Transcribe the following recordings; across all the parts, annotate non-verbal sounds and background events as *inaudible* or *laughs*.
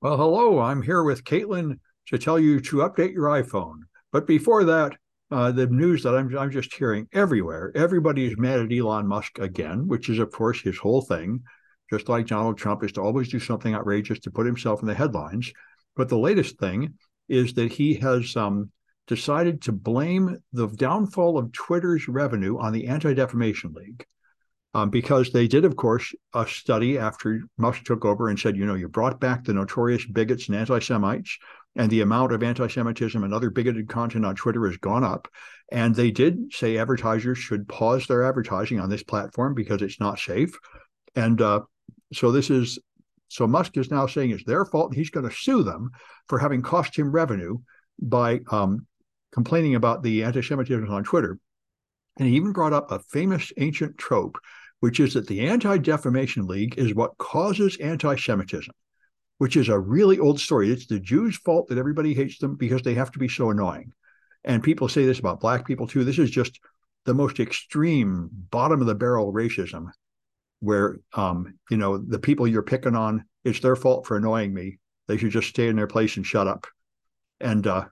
Well, hello. I'm here with Caitlin to tell you to update your iPhone. But before that, uh, the news that I'm, I'm just hearing everywhere everybody is mad at Elon Musk again, which is, of course, his whole thing, just like Donald Trump is to always do something outrageous to put himself in the headlines. But the latest thing is that he has um, decided to blame the downfall of Twitter's revenue on the Anti Defamation League um, because they did, of course, a study after Musk took over and said, you know, you brought back the notorious bigots and anti Semites, and the amount of anti Semitism and other bigoted content on Twitter has gone up. And they did say advertisers should pause their advertising on this platform because it's not safe. And uh, so this is so Musk is now saying it's their fault. He's going to sue them for having cost him revenue by um, complaining about the anti Semitism on Twitter. And he even brought up a famous ancient trope, which is that the Anti Defamation League is what causes anti Semitism, which is a really old story. It's the Jews' fault that everybody hates them because they have to be so annoying. And people say this about Black people too. This is just the most extreme, bottom of the barrel racism, where, um, you know, the people you're picking on, it's their fault for annoying me. They should just stay in their place and shut up. And uh,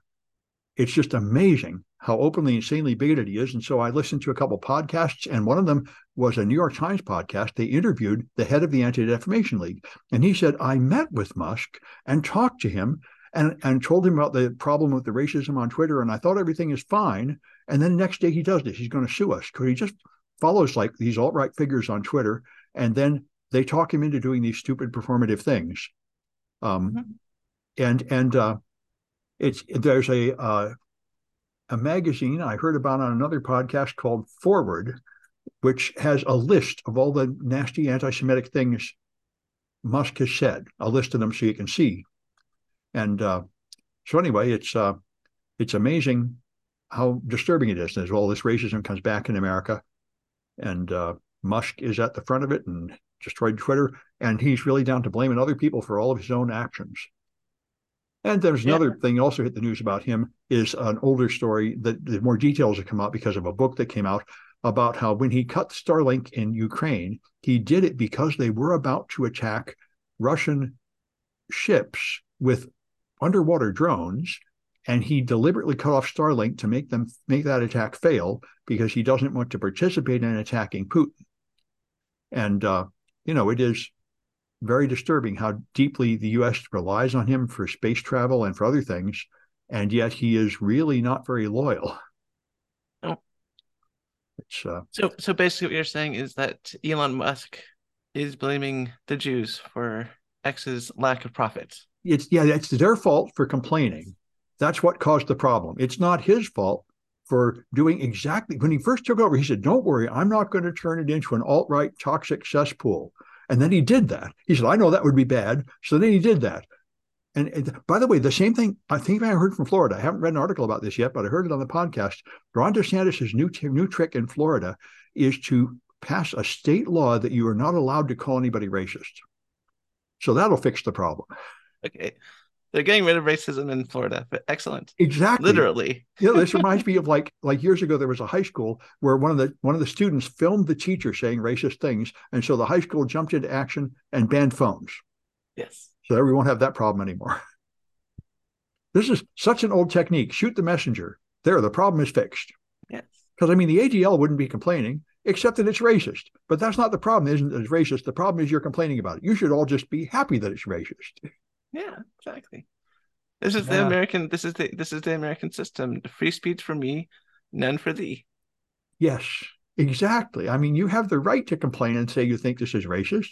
it's just amazing how openly insanely bigoted he is. And so I listened to a couple podcasts, and one of them was a New York Times podcast. They interviewed the head of the Anti Defamation League. And he said, I met with Musk and talked to him and, and told him about the problem with the racism on Twitter. And I thought everything is fine. And then the next day he does this. He's going to sue us because he just follows like these alt right figures on Twitter. And then they talk him into doing these stupid performative things. Um, mm-hmm. And, and, uh, it's there's a uh, a magazine I heard about on another podcast called Forward, which has a list of all the nasty anti-Semitic things Musk has said. A list of them so you can see. And uh, so anyway, it's uh, it's amazing how disturbing it is as all this racism comes back in America, and uh, Musk is at the front of it and destroyed Twitter, and he's really down to blaming other people for all of his own actions. And there's yeah. another thing also hit the news about him is an older story that the more details have come out because of a book that came out about how when he cut Starlink in Ukraine, he did it because they were about to attack Russian ships with underwater drones and he deliberately cut off Starlink to make them make that attack fail because he doesn't want to participate in attacking Putin. And uh, you know, it is very disturbing how deeply the U.S. relies on him for space travel and for other things, and yet he is really not very loyal. Oh. It's, uh, so, so basically, what you're saying is that Elon Musk is blaming the Jews for X's lack of profits. It's yeah, it's their fault for complaining. That's what caused the problem. It's not his fault for doing exactly when he first took over. He said, "Don't worry, I'm not going to turn it into an alt-right toxic cesspool." And then he did that. He said, I know that would be bad. So then he did that. And, and, by the way, the same thing I think I heard from Florida. I haven't read an article about this yet, but I heard it on the podcast. Ron DeSantis' new new trick in Florida is to pass a state law that you are not allowed to call anybody racist. So that'll fix the problem. Okay. They're getting rid of racism in Florida. But excellent. Exactly. Literally. *laughs* yeah, this reminds me of like like years ago there was a high school where one of the one of the students filmed the teacher saying racist things, and so the high school jumped into action and banned phones. Yes. So we won't have that problem anymore. *laughs* This is such an old technique. Shoot the messenger. There, the problem is fixed. Yes. Because I mean, the ADL wouldn't be complaining except that it's racist. But that's not the problem. Isn't that it's racist? The problem is you're complaining about it. You should all just be happy that it's racist. *laughs* Yeah, exactly. This is yeah. the American. This is the this is the American system. Free speech for me, none for thee. Yes, exactly. I mean, you have the right to complain and say you think this is racist.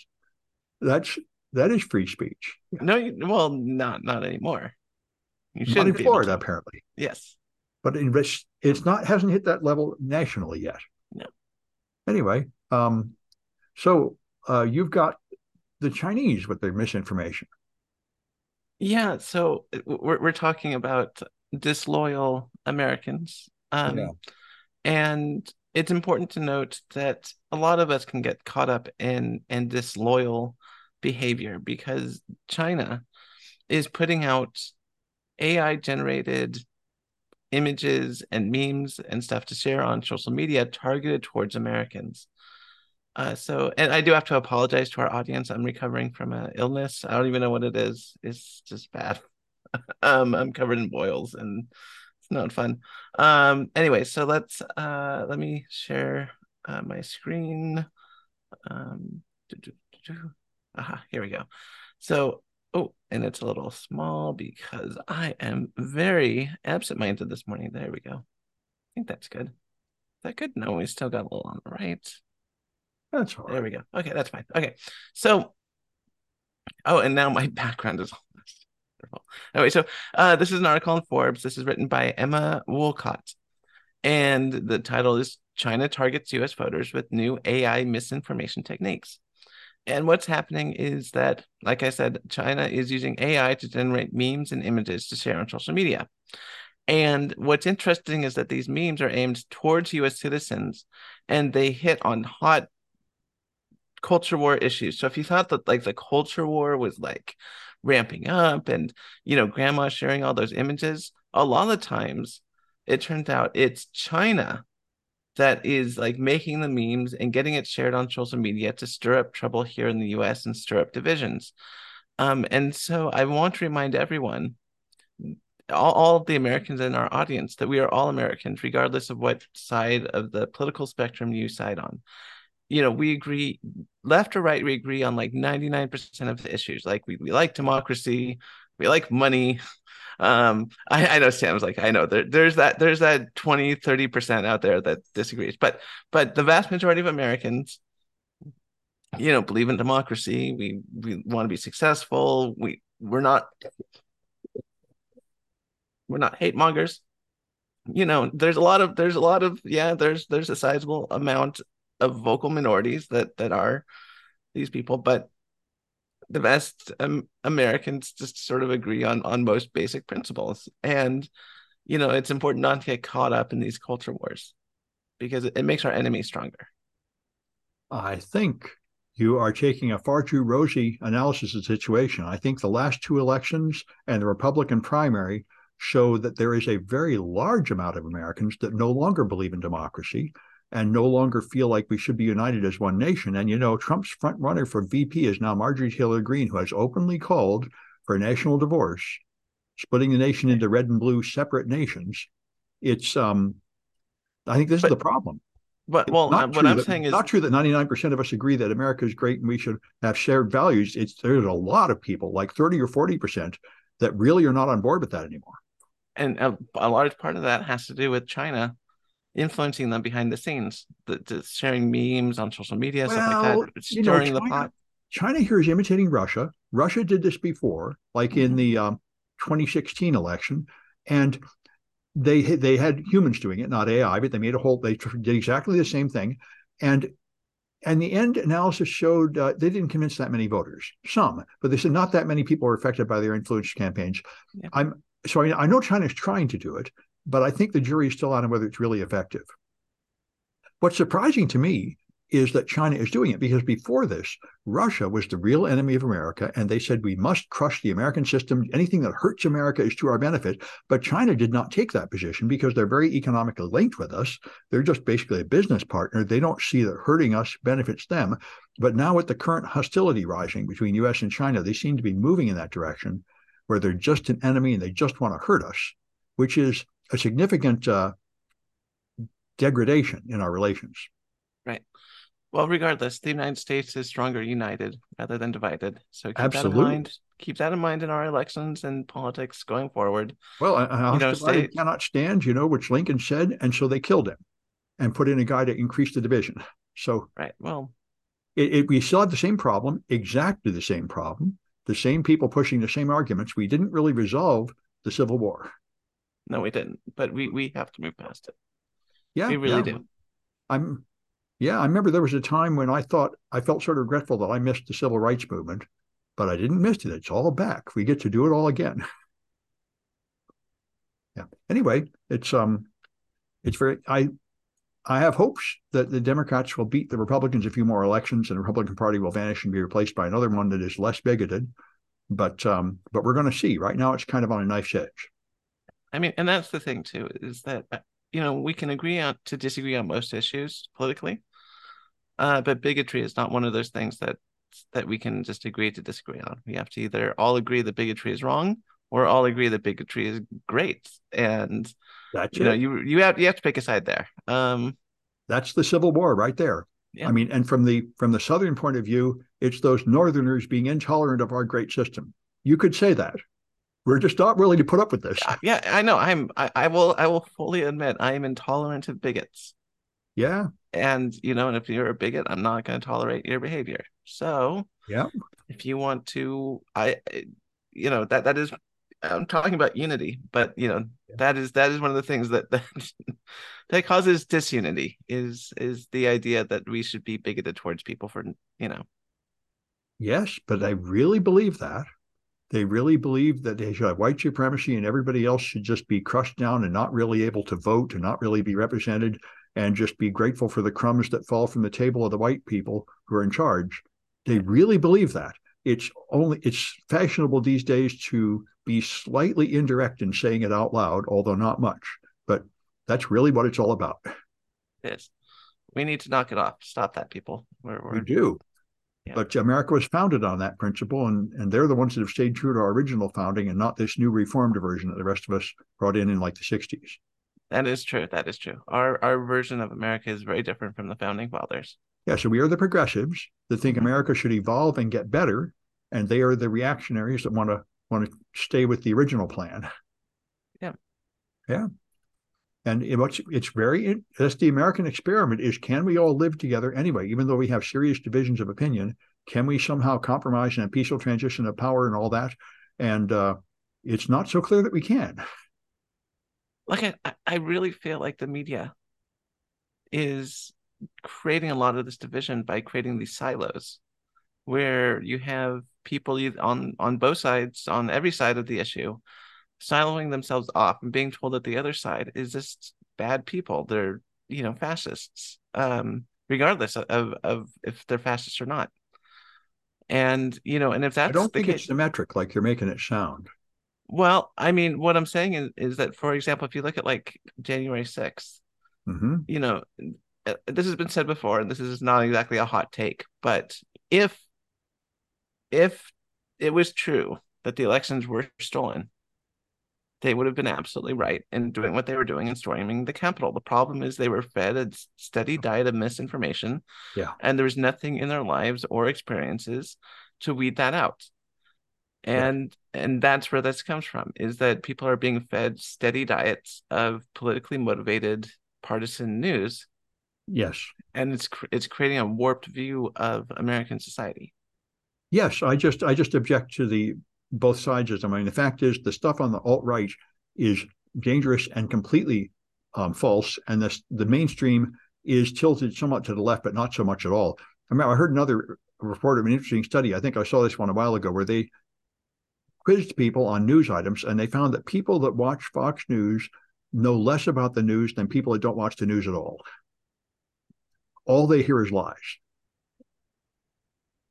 That's that is free speech. No, you, well, not not anymore. You should in Florida, apparently. Yes, but in, it's not hasn't hit that level nationally yet. No. Anyway, um, so uh, you've got the Chinese with their misinformation. Yeah, so uh, we're we're talking about disloyal Americans. Um, yeah. and it's important to note that a lot of us can get caught up in in disloyal behavior because China is putting out AI generated images and memes and stuff to share on social media targeted towards Americans. Uh, so, and I do have to apologize to our audience. I'm recovering from an illness. I don't even know what it is. It's just bad. *laughs* um, I'm covered in boils and it's not fun. Um, anyway, so let's uh, let me share uh, my screen. Um, aha, here we go. So, oh, and it's a little small because I am very absent-minded this morning. There we go. I think that's good. Is that good? No, we still got a little on the right. That's. There we go. Okay, that's fine. Okay, so, oh, and now my *laughs* background is all wonderful. Anyway, so uh, this is an article in Forbes. This is written by Emma Woolcott, and the title is "China Targets U.S. Voters with New AI Misinformation Techniques." And what's happening is that, like I said, China is using AI to generate memes and images to share on social media. And what's interesting is that these memes are aimed towards US citizens and they hit on hot culture war issues. So if you thought that like the culture war was like ramping up and you know grandma sharing all those images, a lot of times it turns out it's China that is like making the memes and getting it shared on social media to stir up trouble here in the US and stir up divisions. Um, and so I want to remind everyone all, all of the Americans in our audience that we are all Americans, regardless of what side of the political spectrum you side on. You know, we agree, left or right, we agree on like 99% of the issues. Like we, we like democracy, we like money. *laughs* Um, I, I know Sam's like, I know there, there's that, there's that 20, 30% out there that disagrees, but, but the vast majority of Americans, you know, believe in democracy. We, we want to be successful. We, we're not we're not hate mongers you know there's a lot of there's a lot of yeah there's there's a sizable amount of vocal minorities that that are these people but the vast um, americans just sort of agree on on most basic principles and you know it's important not to get caught up in these culture wars because it, it makes our enemies stronger i think you are taking a far too rosy analysis of the situation. I think the last two elections and the Republican primary show that there is a very large amount of Americans that no longer believe in democracy and no longer feel like we should be united as one nation. And you know, Trump's front runner for VP is now Marjorie Taylor Greene, who has openly called for a national divorce, splitting the nation into red and blue separate nations. It's um I think this but, is the problem. But well, uh, what I'm that, saying is not true that 99% of us agree that America is great and we should have shared values. It's there's a lot of people, like 30 or 40%, that really are not on board with that anymore and a, a, large part of that has to do with China influencing them behind the scenes, the, the sharing memes on social media, well, stuff like that, stirring know, China, the pot. China here is imitating Russia. Russia did this before, like mm-hmm. in the um, 2016 election, and they they had humans doing it, not AI, but they made a whole. They did exactly the same thing, and and the end analysis showed uh, they didn't convince that many voters. Some, but they said not that many people were affected by their influence campaigns. Yeah. I'm so I, I know China is trying to do it, but I think the jury is still on whether it's really effective. What's surprising to me is that China is doing it because before this, Russia was the real enemy of America, and they said we must crush the American system. Anything that hurts America is to our benefit. But China did not take that position because they're very economically linked with us. They're just basically a business partner. They don't see that hurting us benefits them. But now, with the current hostility rising between U.S. and China, they seem to be moving in that direction where they're just an enemy and they just want to hurt us, which is a significant uh, degradation in our relations. Right. Well, regardless, the United States is stronger united rather than divided. So keep Absolutely. that in mind. Keep that in mind in our elections and politics going forward. Well, uh, you know, state... cannot stand, you know, which Lincoln said, and so they killed him and put in a guy to increase the division. *laughs* So, right. Well, it, it, we still have the same problem, exactly the same problem the same people pushing the same arguments. We didn't really resolve the Civil War. No, we didn't. But we we have to move past it. Yeah, we really yeah. do. I'm. Yeah, I remember there was a time when I thought I felt sort of regretful that I missed the civil rights movement, but I didn't miss it. It's all back. We get to do it all again. *laughs* yeah. Anyway, it's um, it's very. I I have hopes that the Democrats will beat the Republicans a few more elections, and the Republican Party will vanish and be replaced by another one that is less bigoted. But um, but we're going to see. Right now, it's kind of on a knife's edge. I mean, and that's the thing too is that uh, you know we can agree on to disagree on most issues politically, Uh, but bigotry is not one of those things that that we can just agree to disagree on. We have to either all agree that bigotry is wrong or all agree that bigotry is great. And that's you it. know, you you have you have to pick a side there. Um, that's the Civil War right there. Yeah. I mean, and from the from the Southern point of view, it's those Northerners being intolerant of our great system. You could say that. We're just not willing to put up with this. Uh, yeah, I know. I'm. I, I will. I will fully admit I am intolerant of bigots. Yeah. And you know, and if you're a bigot, I'm not going to tolerate your behavior. So yeah, if you want to, I, you know, that that is I'm talking about unity, but you know yeah. that is that is one of the things that *laughs* that, that causes disunity is is the idea that we should be bigoted towards people for you know. Yes, but I really believe that. They really believe that they should have white supremacy and everybody else should just be crushed down and not really able to vote and not really be represented and just be grateful for the crumbs that fall from the table of the white people who are in charge. They really believe that. It's only it's fashionable these days to be slightly indirect in saying it out loud, although not much. But that's really what it's all about. Is. We need to knock it off. Stop that, people. We're, we're... We do. Yeah. But America was founded on that principle, and, and they're the ones that have stayed true to our original founding and not this new reformed version that the rest of us brought in in like the 60s. That is true. That is true. Our our version of America is very different from the founding fathers. Yeah, so we are the progressives that think mm-hmm. America should evolve and get better, and they are the reactionaries that want to want to stay with the original plan. Yeah. Yeah. And it's, it's very, that's the American experiment is can we all live together anyway, even though we have serious divisions of opinion? Can we somehow compromise in a peaceful transition of power and all that? And uh, it's not so clear that we can. Like, I, I really feel like the media is creating a lot of this division by creating these silos where you have people on on both sides on every side of the issue siloing themselves off and being told that the other side is just bad people. They're you know fascists um regardless of of if they're fascists or not. And you know and if that's i don't think case, it's symmetric like you're making it sound. Well i mean what i'm saying is, is that for example if you look at like january 6th mm-hmm. you know uh, this has been said before and this is not exactly a hot take but if if it was true that the elections were stolen, they would have been absolutely right in doing what they were doing and storming the Capitol. The problem is they were fed a steady mm. diet of misinformation. Yeah. And there was nothing in their lives or experiences to weed that out. And yeah. and that's where this comes from is that people are being fed steady diets of politically motivated partisan news. Yes. And it's it's creating a warped view of American society. Yes, I just I just object to the both sides them. I mean, the fact is the stuff on the alt right is dangerous and completely um, false, and the the mainstream is tilted somewhat to the left, but not so much at all. I mean, I heard another report of an interesting study. I think I saw this one a while ago, where they quizzed people on news items, and they found that people that watch Fox News know less about the news than people that don't watch the news at all. All they hear is lies.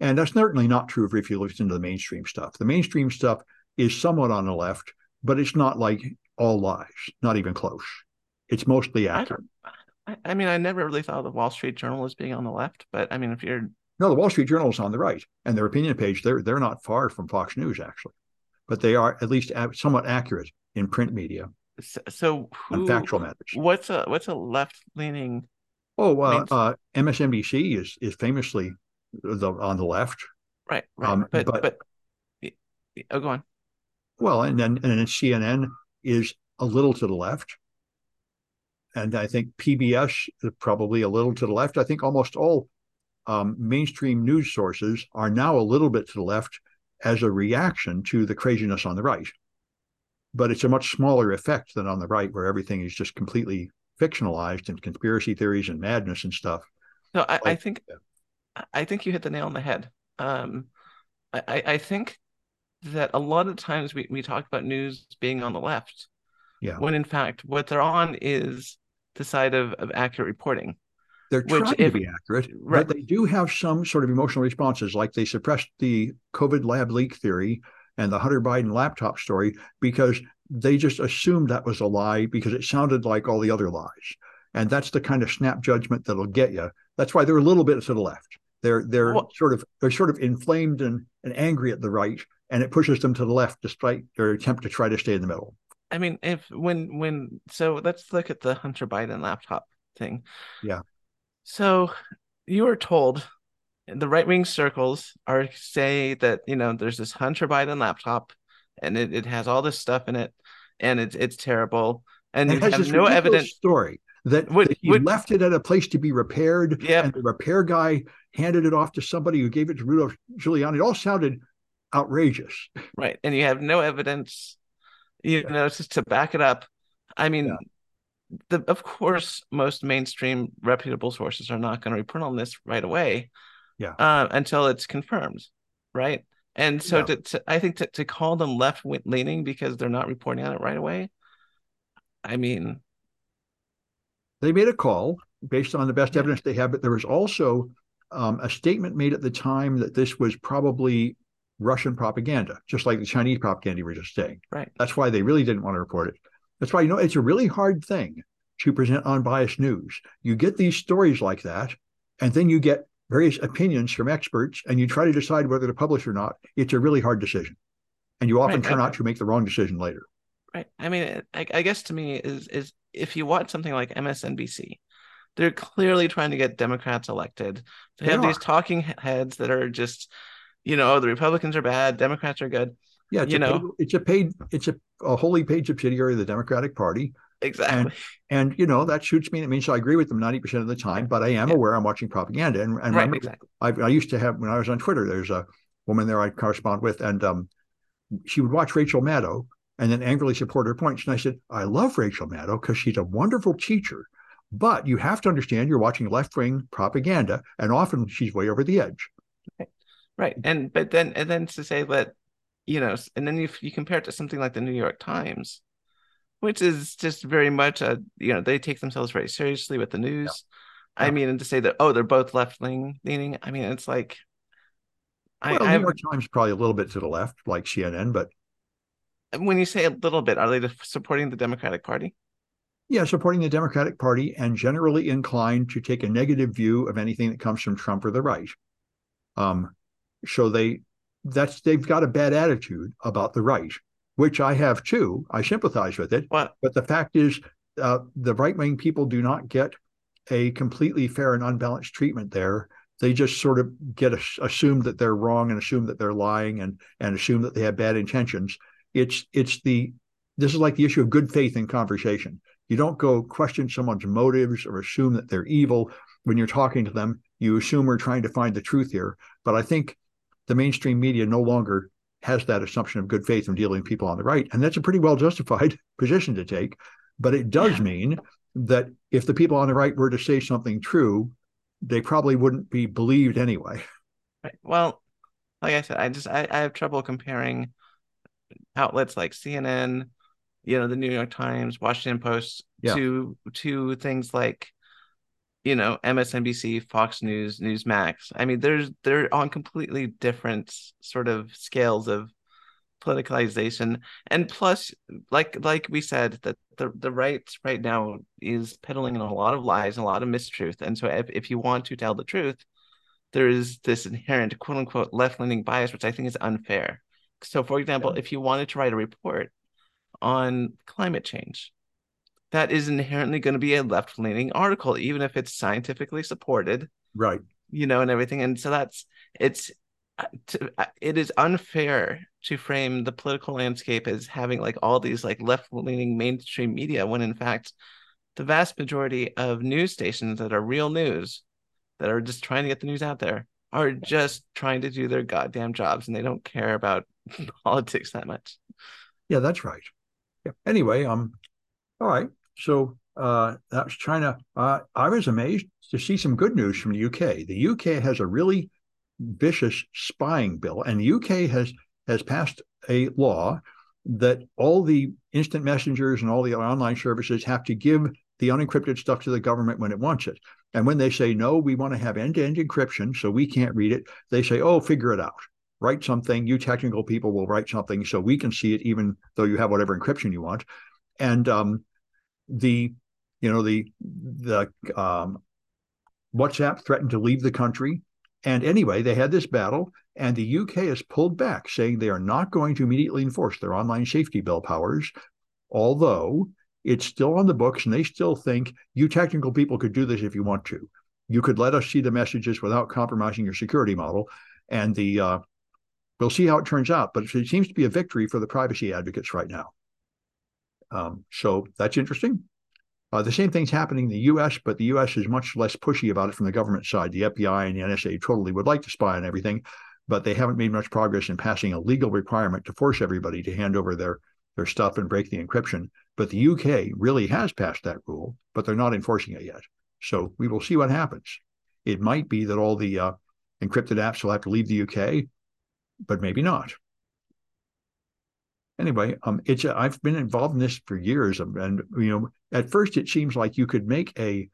And that's certainly not true if you listen to the mainstream stuff. The mainstream stuff is somewhat on the left, but it's not like all lies, not even close. It's mostly accurate. I, I mean, I never really thought of the Wall Street Journal as being on the left, but I mean, if you're no, the Wall Street Journal is on the right, and their opinion page they're they're not far from Fox News actually, but they are at least somewhat accurate in print media. So, so who, on factual matters. What's a what's a left leaning? Oh, uh, uh, MSNBC is is famously the on the left. Right. Right. Um, but, but but oh, go on. Well, and then and then CNN is a little to the left, and I think PBS is probably a little to the left. I think almost all um, mainstream news sources are now a little bit to the left as a reaction to the craziness on the right. But it's a much smaller effect than on the right, where everything is just completely fictionalized and conspiracy theories and madness and stuff. No, I, like, I think I think you hit the nail on the head. Um, I, I think that a lot of times we, we talk about news being on the left. Yeah. When in fact, what they're on is the side of, of accurate reporting. They're trying if, to be accurate, right. but they do have some sort of emotional responses, like they suppressed the COVID lab leak theory and the Hunter Biden laptop story because they just assumed that was a lie because it sounded like all the other lies. and that's the kind of snap judgment that'll get you. That's why they're a little bit to the left. They're they're well, sort of they're sort of inflamed and, and angry at the right, and it pushes them to the left despite their attempt to try to stay in the middle. I mean, if when when so let's look at the Hunter Biden laptop thing. Yeah. So you were told the right wing circles are say that you know there's this Hunter Biden laptop and it, it has all this stuff in it and it's it's terrible and it you have no evidence story that, would, that he would, left it at a place to be repaired yep. and the repair guy handed it off to somebody who gave it to Rudolph Giuliani. It all sounded outrageous. Right. And you have no evidence, you yeah. know, just to back it up. I mean, yeah. the of course most mainstream reputable sources are not going to report on this right away. Yeah. Uh, until it's confirmed. Right. And so yeah. to, to, I think to, to call them left leaning because they're not reporting on it right away. I mean, they made a call based on the best evidence they have, but there was also um, a statement made at the time that this was probably Russian propaganda, just like the Chinese propaganda we were just saying. Right. That's why they really didn't want to report it. That's why you know it's a really hard thing to present unbiased news. You get these stories like that, and then you get various opinions from experts, and you try to decide whether to publish or not. It's a really hard decision, and you often right. turn out to make the wrong decision later. Right. I mean, I, I guess to me is is if you watch something like MSNBC, they're clearly trying to get Democrats elected. They, they have are. these talking heads that are just, you know, the Republicans are bad, Democrats are good. Yeah, you know, paid, it's a paid, it's a, a wholly paid subsidiary of the Democratic Party. Exactly. And, and you know that shoots me. It means I agree with them ninety percent of the time, but I am yeah. aware I'm watching propaganda. And, and right, exactly. I, I used to have when I was on Twitter. There's a woman there I correspond with, and um, she would watch Rachel Maddow and then angrily support her points. And I said, I love Rachel Maddow because she's a wonderful teacher. But you have to understand you're watching left wing propaganda, and often she's way over the edge. Right. right. And but then and then to say that, you know, and then if you compare it to something like the New York Times, which is just very much a you know, they take themselves very seriously with the news. Yeah. I mean, and to say that, oh, they're both left wing leaning, I mean, it's like well, I, New York Times probably a little bit to the left, like CNN, but when you say a little bit, are they supporting the Democratic Party? Yeah, supporting the Democratic Party and generally inclined to take a negative view of anything that comes from Trump or the right. Um, so they that's they've got a bad attitude about the right, which I have too. I sympathize with it. What? But the fact is, uh, the right wing people do not get a completely fair and unbalanced treatment there. They just sort of get assumed that they're wrong and assume that they're lying and and assume that they have bad intentions. It's it's the this is like the issue of good faith in conversation. You don't go question someone's motives or assume that they're evil when you're talking to them. You assume we're trying to find the truth here. But I think the mainstream media no longer has that assumption of good faith in dealing with people on the right. And that's a pretty well justified *laughs* position to take. But it does mean that if the people on the right were to say something true, they probably wouldn't be believed anyway. *laughs* Right. Well, like I said, I just I, I have trouble comparing outlets like CNN, you know, the New York Times, Washington Post yeah. to to things like you know MSNBC, Fox News, Newsmax. I mean, there's they're on completely different sort of scales of politicalization, and plus, like like we said, that the the right right now is peddling a lot of lies, and a lot of mistruth, and so if if you want to tell the truth, there is this inherent quote unquote left leaning bias, which I think is unfair. So, for example, yeah. if you wanted to write a report on climate change, that is inherently going to be a left leaning article, even if it's scientifically supported. Right. You know, and everything. And so that's it's uh, to, uh, it is unfair to frame the political landscape as having like all these like left leaning mainstream media when in fact the vast majority of news stations that are real news that are just trying to get the news out there are just trying to do their goddamn jobs and they don't care about *laughs* politics that much. Yeah, that's right. Yeah. Anyway, um, all right. So uh, that was China. Uh, I was amazed to see some good news from the UK. The UK has a really vicious spying bill, and the UK has has passed a law that all the instant messengers and all the online services have to give the unencrypted stuff to the government when it wants it. And when they say no, we want to have end-to-end encryption, so we can't read it. They say, "Oh, figure it out." Write something. You technical people will write something so we can see it, even though you have whatever encryption you want. And um, the you know, the the um, WhatsApp threatened to leave the country. And anyway, they had this battle, and the UK has pulled back, saying they are not going to immediately enforce their online safety bill powers, although it's still on the books, and they still think you technical people could do this if you want to. You could let us see the messages without compromising your security model, and the uh, we'll see how it turns out. But it seems to be a victory for the privacy advocates right now. Um, so that's interesting. Uh, the same thing's happening in the U.S., but the U.S. is much less pushy about it from the government side. The FBI and the NSA totally would like to spy on everything, but they haven't made much progress in passing a legal requirement to force everybody to hand over their their stuff and break the encryption. But the UK really has passed that rule, but they're not enforcing it yet. So we will see what happens. It might be that all the uh, encrypted apps will have to leave the UK, but maybe not anyway, um, it's a, I've been involved in this for years, um, and you know, at first it seems like you could make a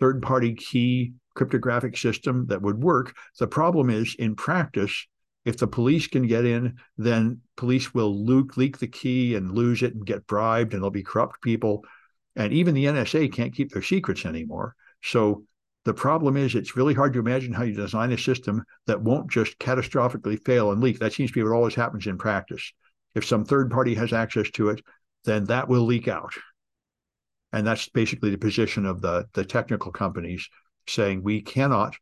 third-party key cryptographic system that would work. The problem is, in practice, if the police can get in, then police will leak, leak the key and lose it and get bribed, and there'll be corrupt people, and even the NSA can't keep their secrets anymore. So the problem is, it's really hard to imagine how you design a system that won't just catastrophically fail and leak. That seems to be what always happens in practice. If some third party has access to it, then that will leak out. And that's basically the position of the, the technical companies saying we cannot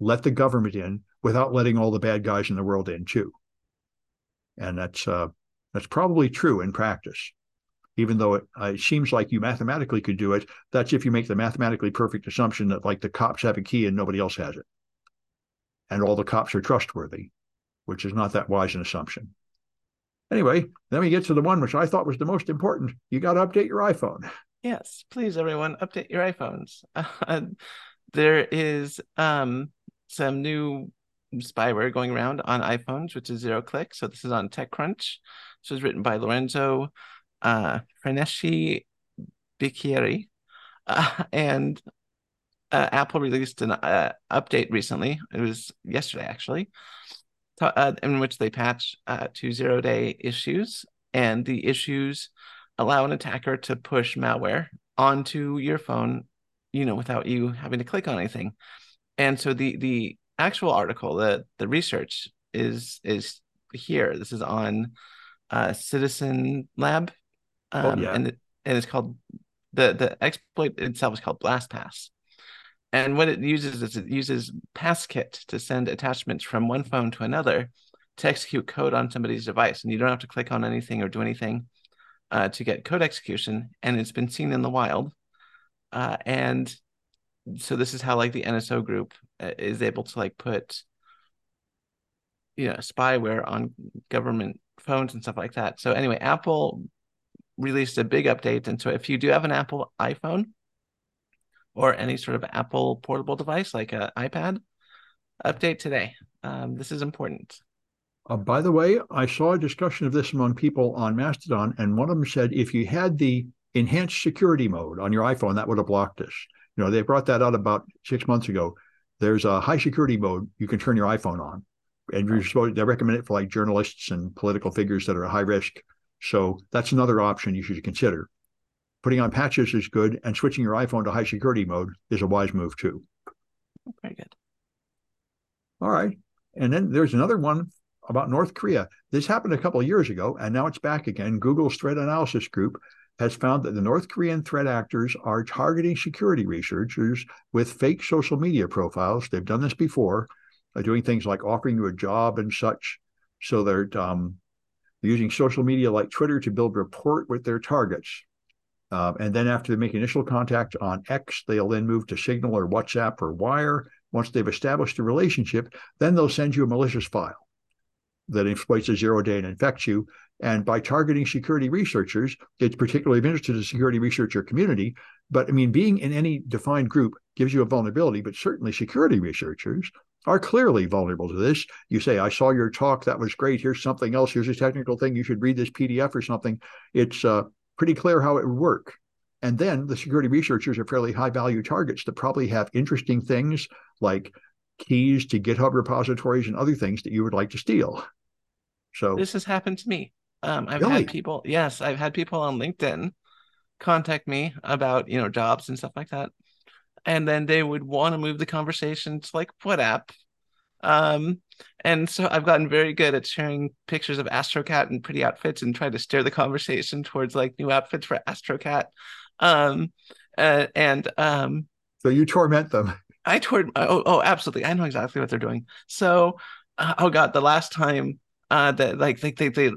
let the government in without letting all the bad guys in the world in too. And that's uh, that's probably true in practice. Even though it, uh, seems like you mathematically could do it, that's if you make the mathematically perfect assumption that like the cops have a key and nobody else has it, and all the cops are trustworthy, which is not that wise an assumption. Anyway, then we get to the one which I thought was the most important. You got to update your iPhone. Yes, please, everyone, update your iPhones. *laughs* Uh, there is um, some new spyware going around on iPhones, which is zero click. So this is on TechCrunch. This was written by Lorenzo uh, Franceschi Bicchierai. Uh, and uh, Apple released an uh, update recently. It was yesterday, actually, uh, in which they patch uh, two zero day issues, and the issues allow an attacker to push malware onto your phone, you know, without you having to click on anything. And so the the actual article, the the research is is here. This is on uh, Citizen Lab, um, oh, yeah. and it, and it's called the the exploit itself is called BlastPass. And what it uses is it uses PassKit to send attachments from one phone to another to execute code on somebody's device. And you don't have to click on anything or do anything uh, to get code execution. And it's been seen in the wild. Uh, and so this is how like the NSO group uh, is able to like put you know spyware on government phones and stuff like that. So anyway, Apple released a big update. And so if you do have an Apple iPhone, or any sort of Apple portable device like an iPad, update today. Um, this is important. Uh, by the way, I saw a discussion of this among people on Mastodon, and one of them said if you had the enhanced security mode on your iPhone, that would have blocked this. You know, they brought that out about six months ago. There's a high security mode you can turn your iPhone on, and you're supposed they recommend it for like journalists and political figures that are high risk. So that's another option you should consider putting on patches is good, and switching your iPhone to high security mode is a wise move too. Very good. All right. And then there's another one about North Korea. This happened a couple of years ago, and now it's back again. Google's threat analysis group has found that the North Korean threat actors are targeting security researchers with fake social media profiles. They've done this before, uh, doing things like offering you a job and such. So they're um, using social media like Twitter to build rapport with their targets. Uh, and then after they make initial contact on X, they'll then move to Signal or WhatsApp or Wire. Once they've established a relationship, then they'll send you a malicious file that exploits a zero day and infects you. And by targeting security researchers, it's particularly of interest to the security researcher community. But I mean, being in any defined group gives you a vulnerability, but certainly security researchers are clearly vulnerable to this. You say, I saw your talk, that was great. Here's something else. Here's a technical thing. You should read this PDF or something. It's uh, pretty clear how it would work. And then the security researchers are fairly high value targets that probably have interesting things like keys to GitHub repositories and other things that you would like to steal. So this has happened to me. Um, I've really? had people, yes, I've had people on LinkedIn contact me about you know jobs and stuff like that and then they would want to move the conversation to like WhatsApp um and so i've gotten very good at sharing pictures of astrocat and pretty outfits and try to steer the conversation towards like new outfits for astrocat. Um uh, and um so you torment them. I toward oh, oh absolutely. I know exactly what they're doing. So uh, oh god the last time uh that like they, they they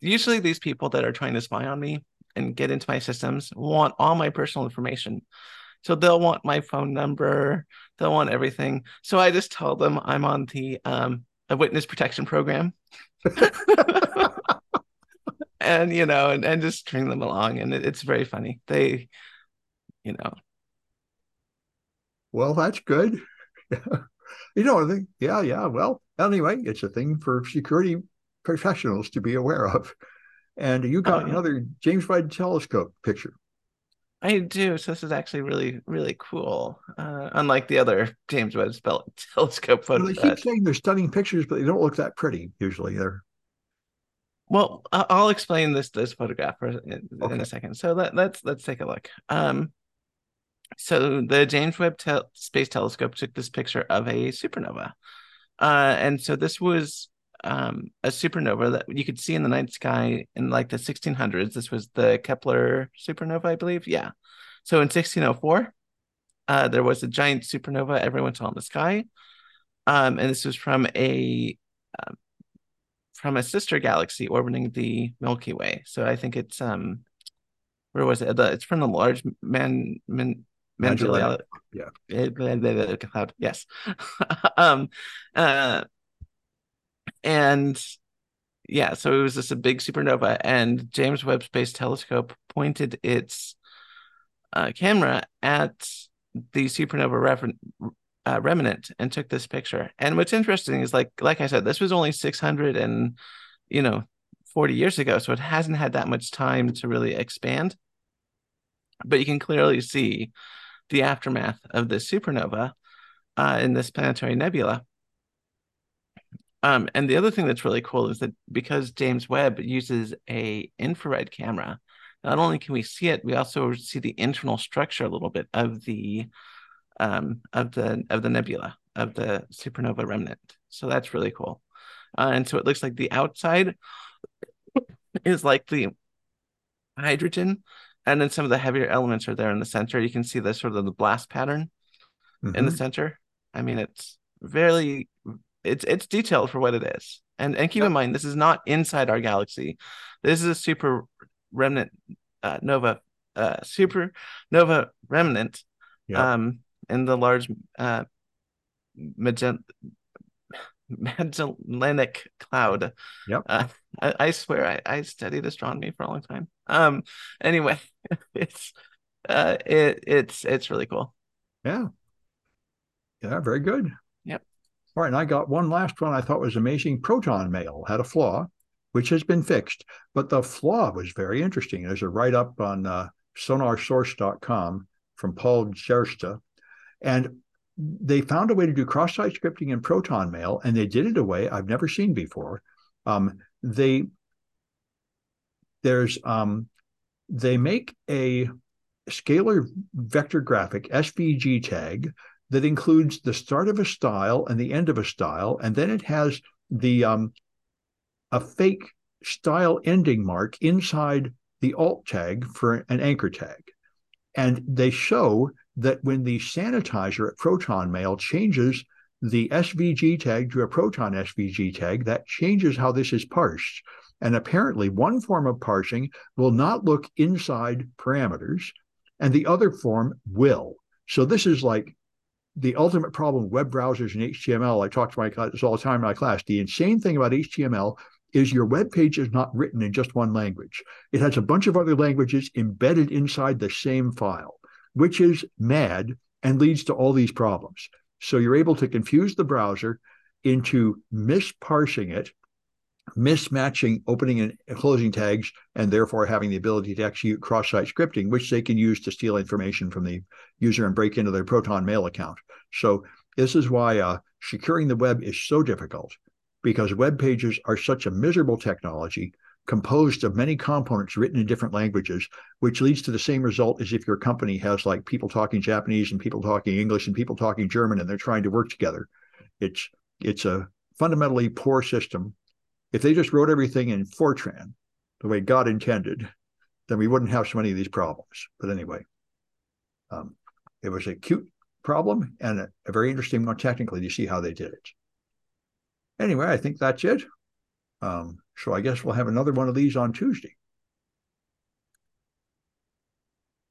usually these people that are trying to spy on me and get into my systems want all my personal information so they'll want my phone number, they'll want everything. So I just tell them I'm on the um, a witness protection program. *laughs* and you know, and, and just string them along. And it, it's very funny. They, you know. Well, that's good. *laughs* you know, I think, yeah, yeah. Well, anyway, it's a thing for security professionals to be aware of. And you got oh, yeah. another James Webb Telescope picture. I do. So this is actually really, really cool. Uh, unlike the other James Webb *laughs* Telescope photos. Well, they keep saying they're stunning pictures, but they don't look that pretty usually. They're well. I'll explain this this photograph in, okay. in a second. So let, let's let's take a look. Um, so the James Webb Tel- Space Telescope took this picture of a supernova, uh, and so this was um, a supernova that you could see in the night sky in like the 1600s. This was the Kepler supernova, I believe. Yeah. So in 1604, uh, there was a giant supernova everyone saw in the sky, um, and this was from a um, from a sister galaxy orbiting the Milky Way. So I think it's um, where was it? The, it's from the large man man. Magellan, yeah, cloud. Yes. *laughs* um, uh, and yeah, so it was just a big supernova, and James Webb Space Telescope pointed its uh, camera at the supernova uh, remnant and took this picture. And what's interesting is, like, like I said, this was only six hundred and you know forty years ago, so it hasn't had that much time to really expand. But you can clearly see the aftermath of this supernova uh, in this planetary nebula. Um, and the other thing that's really cool is that because James Webb uses a infrared camera, not only can we see it, we also see the internal structure a little bit of the um, of the of the nebula of the supernova remnant. So that's really cool. Uh, and so it looks like the outside is like the hydrogen, and then some of the heavier elements are there in the center. You can see the sort of the blast pattern mm-hmm. in the mm-hmm. center. I mean, it's very it's it's detailed for what it is. And and keep yep. in mind, this is not inside our galaxy. This is a super remnant uh, nova uh, super nova remnant yep. um in the large uh Magellan Magellanic cloud. Yep. Uh, I, I, swear I, I studied astronomy for a long time. Um anyway, *laughs* it's uh it it's it's really cool. Yeah. Yeah, very good. All right, and I got one last one I thought was amazing. Proton mail had a flaw, which has been fixed, but the flaw was very interesting. There's a write up on uh, sonarsource.com from Paul Gerste, and they found a way to do cross site scripting in Proton Mail, and they did it a way I've never seen before. Um, they there's um, they make a scalar vector graphic SVG tag that includes the start of a style and the end of a style, and then it has the um, a fake style ending mark inside the alt tag for an anchor tag. And they show that when the sanitizer at Proton Mail changes the SVG tag to a Proton SVG tag, that changes how this is parsed. And apparently, one form of parsing will not look inside parameters, and the other form will. So this is like the ultimate problem web browsers and HTML, I talk to my class all the time in my class. The insane thing about HTML is your web page is not written in just one language. It has a bunch of other languages embedded inside the same file, which is mad and leads to all these problems. So you're able to confuse the browser into misparsing it mismatching opening and closing tags and therefore having the ability to execute cross-site scripting, which they can use to steal information from the user and break into their Proton Mail account. So this is why uh, securing the web is so difficult because web pages are such a miserable technology composed of many components written in different languages, which leads to the same result as if your company has like people talking Japanese and people talking English and people talking German and they're trying to work together. It's it's a fundamentally poor system. If they just wrote everything in Fortran, the way God intended, then we wouldn't have so many of these problems. But anyway, um, it was a cute problem and a, a very interesting one technically to see how they did it. Anyway, I think that's it. Um, so I guess we'll have another one of these on Tuesday.